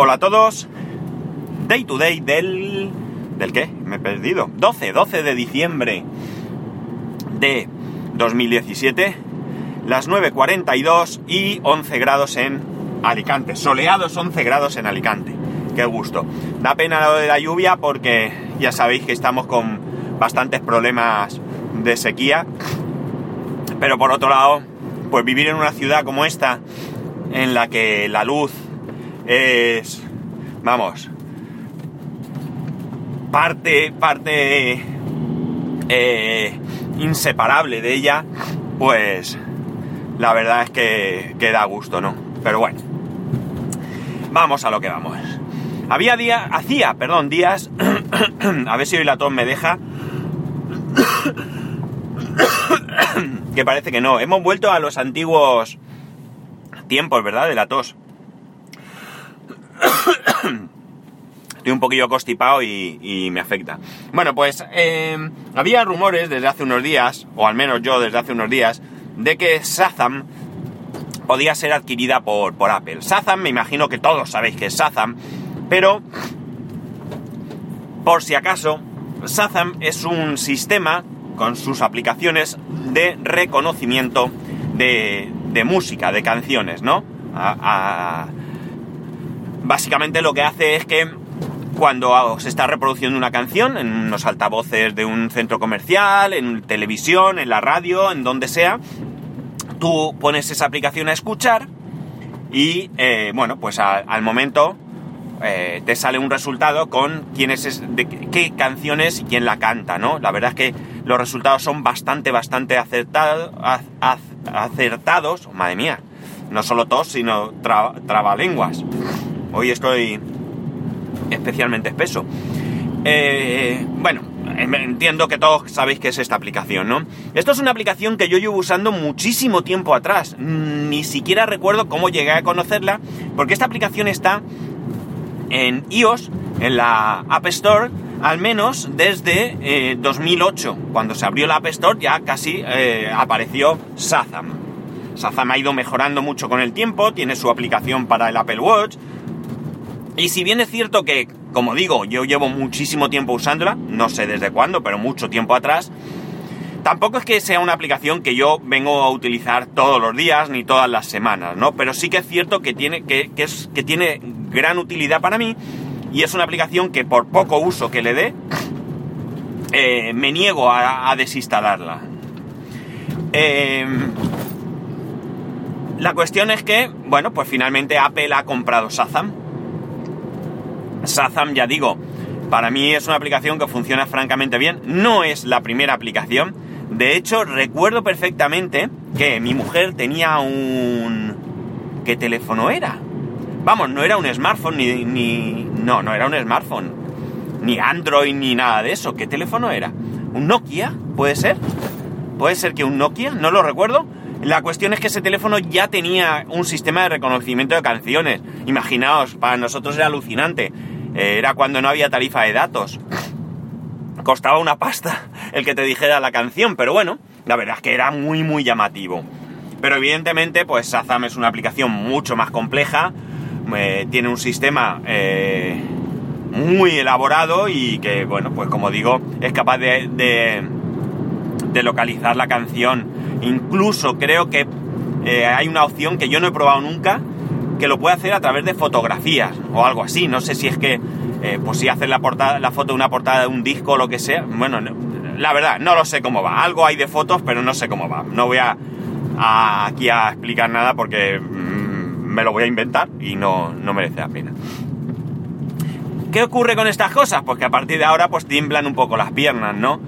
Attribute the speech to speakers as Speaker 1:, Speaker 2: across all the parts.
Speaker 1: Hola a todos. Day to day del... ¿Del qué? Me he perdido. 12, 12 de diciembre de 2017. Las 9.42 y 11 grados en Alicante. Soleados 11 grados en Alicante. Qué gusto. Da pena lo de la lluvia porque ya sabéis que estamos con bastantes problemas de sequía. Pero por otro lado, pues vivir en una ciudad como esta, en la que la luz es, vamos, parte, parte eh, inseparable de ella, pues la verdad es que, que da gusto, ¿no? Pero bueno, vamos a lo que vamos. Había días, hacía, perdón, días, a ver si hoy la tos me deja, que parece que no. Hemos vuelto a los antiguos tiempos, ¿verdad? De la tos. Estoy un poquillo constipado y, me afecta. Bueno, pues eh, había rumores desde hace unos días, o al menos yo desde hace unos días, de que Shazam podía ser adquirida por, por Apple. Shazam, me imagino que todos sabéis que es Shazam, pero por si acaso, Shazam es un sistema con sus aplicaciones de reconocimiento de, de música, de canciones, ¿no? Básicamente lo que hace es que cuando se está reproduciendo una canción en unos altavoces de un centro comercial, en televisión, en la radio, en donde sea, tú pones esa aplicación a escuchar y, eh, bueno, pues al momento eh, te sale un resultado con quién es, de qué canciones y quién la canta, ¿no? La verdad es que los resultados son bastante, bastante acertados, acertados, madre mía, no solo tos, sino trabalenguas. Hoy estoy especialmente espeso. Eh, bueno, entiendo que todos sabéis que es esta aplicación, ¿no? Esto es una aplicación que yo llevo usando muchísimo tiempo atrás. Ni siquiera recuerdo cómo llegué a conocerla, porque esta aplicación está en iOS, en la App Store, al menos desde 2008. Eh, Cuando se abrió la App Store ya casi eh, apareció Shazam. Shazam ha ido mejorando mucho con el tiempo, tiene su aplicación para el Apple Watch. Y si bien es cierto que, como digo, yo llevo muchísimo tiempo usándola, no sé desde cuándo, pero mucho tiempo atrás, tampoco es que sea una aplicación que yo vengo a utilizar todos los días ni todas las semanas, ¿no? Pero sí que es cierto que tiene, que, es, que tiene gran utilidad para mí y es una aplicación que por poco uso que le dé, eh, me niego a, desinstalarla. Em, la cuestión es que, bueno, pues finalmente Apple ha comprado Shazam. Shazam, ya digo, para mí es una aplicación que funciona francamente bien. No es la primera aplicación. De hecho, recuerdo perfectamente que mi mujer tenía un... ¿Qué teléfono era? Vamos, no era un smartphone ni, ni... No, no era un smartphone. Ni Android ni nada de eso. ¿Qué teléfono era? ¿Un Nokia? ¿Puede ser? ¿Puede ser que un Nokia? No lo recuerdo. La cuestión es que ese teléfono ya tenía un sistema de reconocimiento de canciones. Imaginaos, para nosotros era alucinante. Eh, era cuando no había tarifa de datos. Costaba una pasta el que te dijera la canción, pero bueno, la verdad es que era muy muy llamativo. Pero evidentemente, pues Shazam es una aplicación mucho más compleja, eh, tiene un sistema eh, muy elaborado y que, bueno, pues como digo, es capaz de, de, localizar la canción. Incluso creo que hay una opción que yo no he probado nunca, que lo puede hacer a través de fotografías o algo así. No sé si es que, pues si haces la, portada, la foto de una portada de un disco o lo que sea. Bueno, la verdad, no lo sé cómo va. Algo hay de fotos, pero no sé cómo va. No voy a, aquí a explicar nada porque me lo voy a inventar y no, merece la pena. ¿Qué ocurre con estas cosas? Pues que a partir de ahora pues tiemblan un poco las piernas, ¿no?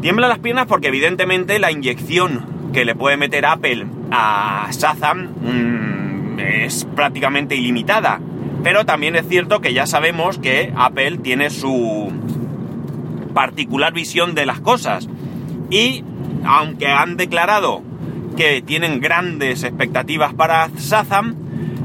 Speaker 1: Tiemblan las piernas porque evidentemente la inyección que le puede meter Apple a Shazam mm, es prácticamente ilimitada. Pero también es cierto que ya sabemos que Apple tiene su particular visión de las cosas. Y aunque han declarado que tienen grandes expectativas para Shazam,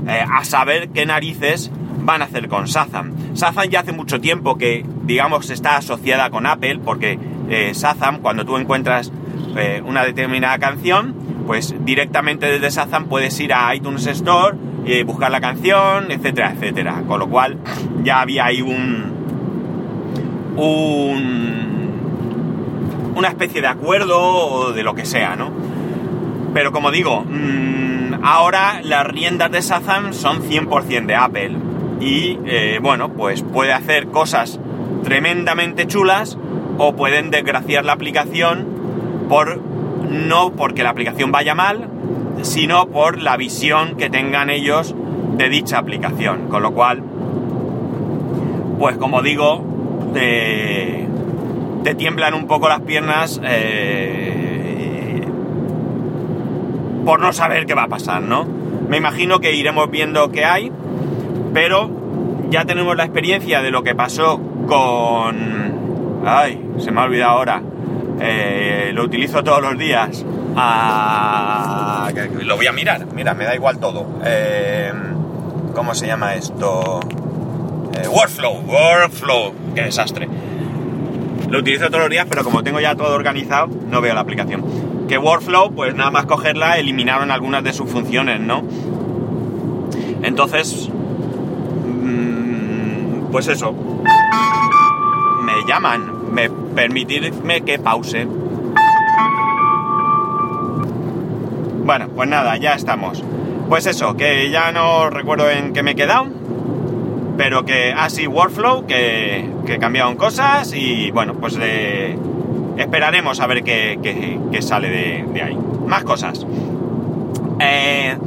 Speaker 1: eh, a saber qué narices van a hacer con Shazam. Shazam ya hace mucho tiempo que, digamos, está asociada con Apple, porque eh, Shazam, cuando tú encuentras eh, una determinada canción, pues directamente desde Shazam puedes ir a iTunes Store eh, buscar la canción, etcétera, etcétera. Con lo cual ya había ahí un, un una especie de acuerdo o de lo que sea, ¿no? Pero como digo, mmm, ahora las riendas de Shazam son 100% de Apple y eh, bueno, pues puede hacer cosas tremendamente chulas o pueden desgraciar la aplicación por no porque la aplicación vaya mal, sino por la visión que tengan ellos de dicha aplicación. Con lo cual, pues como digo, te, te tiemblan un poco las piernas eh, por no saber qué va a pasar, ¿no? Me imagino que iremos viendo qué hay, pero ya tenemos la experiencia de lo que pasó con... Ay, se me ha olvidado ahora. Eh, lo utilizo todos los días. Lo voy a mirar, mira, me da igual todo. Eh, ¿Cómo se llama esto? Eh, workflow, Workflow, qué desastre. Lo utilizo todos los días, pero como tengo ya todo organizado, no veo la aplicación. Que Workflow, pues nada más cogerla, eliminaron algunas de sus funciones, ¿no? Entonces, mmm, pues eso. Me llaman, me permitirme que pause. Bueno, pues nada, ya estamos. Pues eso, que ya no recuerdo en qué me he quedado, pero que así Workflow, que, que cambiaron cosas y bueno, pues esperaremos a ver qué, qué, qué sale de, de, ahí. Más cosas. Eh,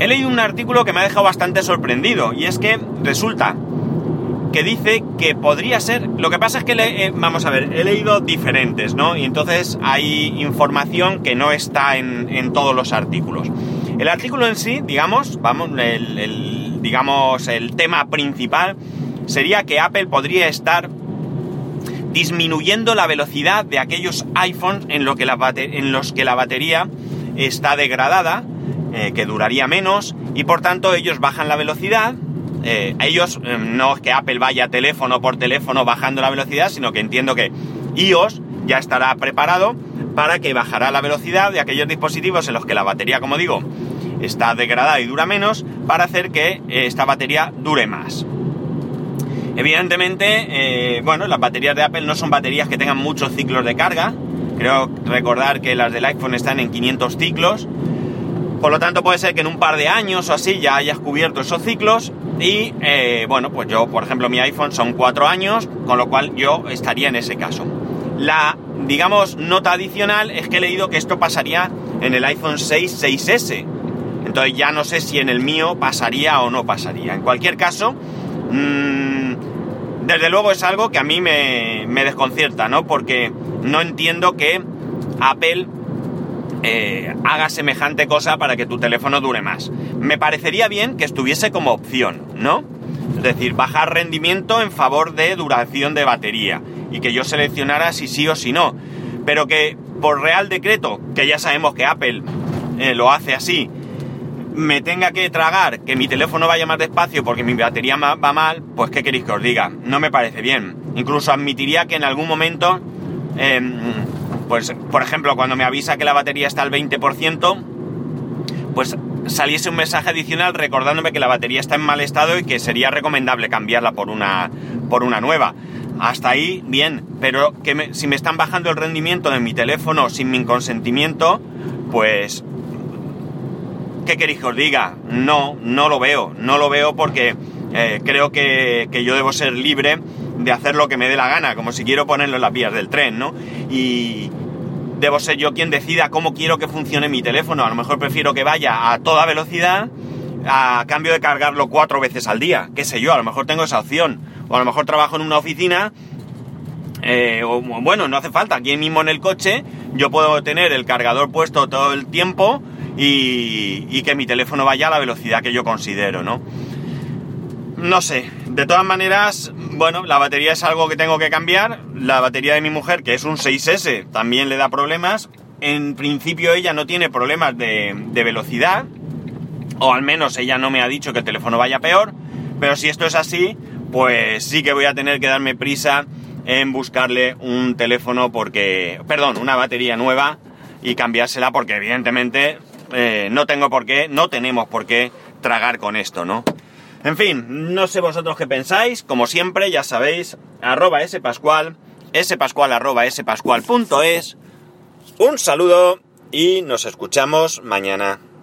Speaker 1: he leído un artículo que me ha dejado bastante sorprendido y es que resulta que dice que podría ser. Lo que pasa es que, le, eh, vamos a ver, he leído diferentes, ¿no? Y entonces hay información que no está en, todos los artículos. El artículo en sí, digamos, vamos, el, el, digamos, el tema principal sería que Apple podría estar disminuyendo la velocidad de aquellos iPhones en, lo que la en los que la batería está degradada, eh, que duraría menos, y por tanto ellos bajan la velocidad eh, ellos, eh, no es que Apple vaya teléfono por teléfono bajando la velocidad, sino que entiendo que iOS ya estará preparado para que bajará la velocidad de aquellos dispositivos en los que la batería, como digo, está degradada y dura menos, para hacer que eh, esta batería dure más. Evidentemente, eh, bueno, las baterías de Apple no son baterías que tengan muchos ciclos de carga. Creo recordar que las del iPhone están en 500 ciclos. Por lo tanto, puede ser que en un par de años o así ya hayas cubierto esos ciclos y eh, bueno, pues yo, por ejemplo, mi iPhone son cuatro años, con lo cual yo estaría en ese caso. La, digamos, nota adicional es que he leído que esto pasaría en el iPhone 6, 6S. Entonces ya no sé si en el mío pasaría o no pasaría. En cualquier caso, mmm, desde luego es algo que a mí me desconcierta, ¿no? Porque no entiendo que Apple eh, haga semejante cosa para que tu teléfono dure más. Me parecería bien que estuviese como opción, ¿no? Es decir, bajar rendimiento en favor de duración de batería y que yo seleccionara si sí o si no. Pero que por real decreto, que ya sabemos que Apple eh, lo hace así, me tenga que tragar que mi teléfono vaya más despacio porque mi batería va mal, pues ¿qué queréis que os diga? No me parece bien. Incluso admitiría que en algún momento... Eh, pues por ejemplo cuando me avisa que la batería está al 20%, pues saliese un mensaje adicional recordándome que la batería está en mal estado y que sería recomendable cambiarla por una, por una nueva. Hasta ahí, bien, pero que me, si me están bajando el rendimiento de mi teléfono sin mi consentimiento, pues... ¿Qué queréis que os diga? No, no lo veo, no lo veo porque eh, creo que, que yo debo ser libre de hacer lo que me dé la gana, como si quiero ponerlo en las vías del tren, ¿no? Y debo ser yo quien decida cómo quiero que funcione mi teléfono. A lo mejor prefiero que vaya a toda velocidad a cambio de cargarlo cuatro veces al día, qué sé yo, a lo mejor tengo esa opción. O a lo mejor trabajo en una oficina, eh, bueno, no hace falta, aquí mismo en el coche yo puedo tener el cargador puesto todo el tiempo y que mi teléfono vaya a la velocidad que yo considero, ¿no? No sé, de todas maneras, bueno, la batería es algo que tengo que cambiar. La batería de mi mujer, que es un 6S, también le da problemas. En principio ella no tiene problemas de, velocidad, o al menos ella no me ha dicho que el teléfono vaya peor. Pero si esto es así, pues sí que voy a tener que darme prisa en buscarle un teléfono porque, perdón, una batería nueva y cambiársela porque evidentemente eh, no tengo por qué, no tenemos por qué tragar con esto, ¿no? En fin, no sé vosotros qué pensáis, como siempre, ya sabéis, arroba spascual, spascual arroba spascual.es, un saludo y nos escuchamos mañana.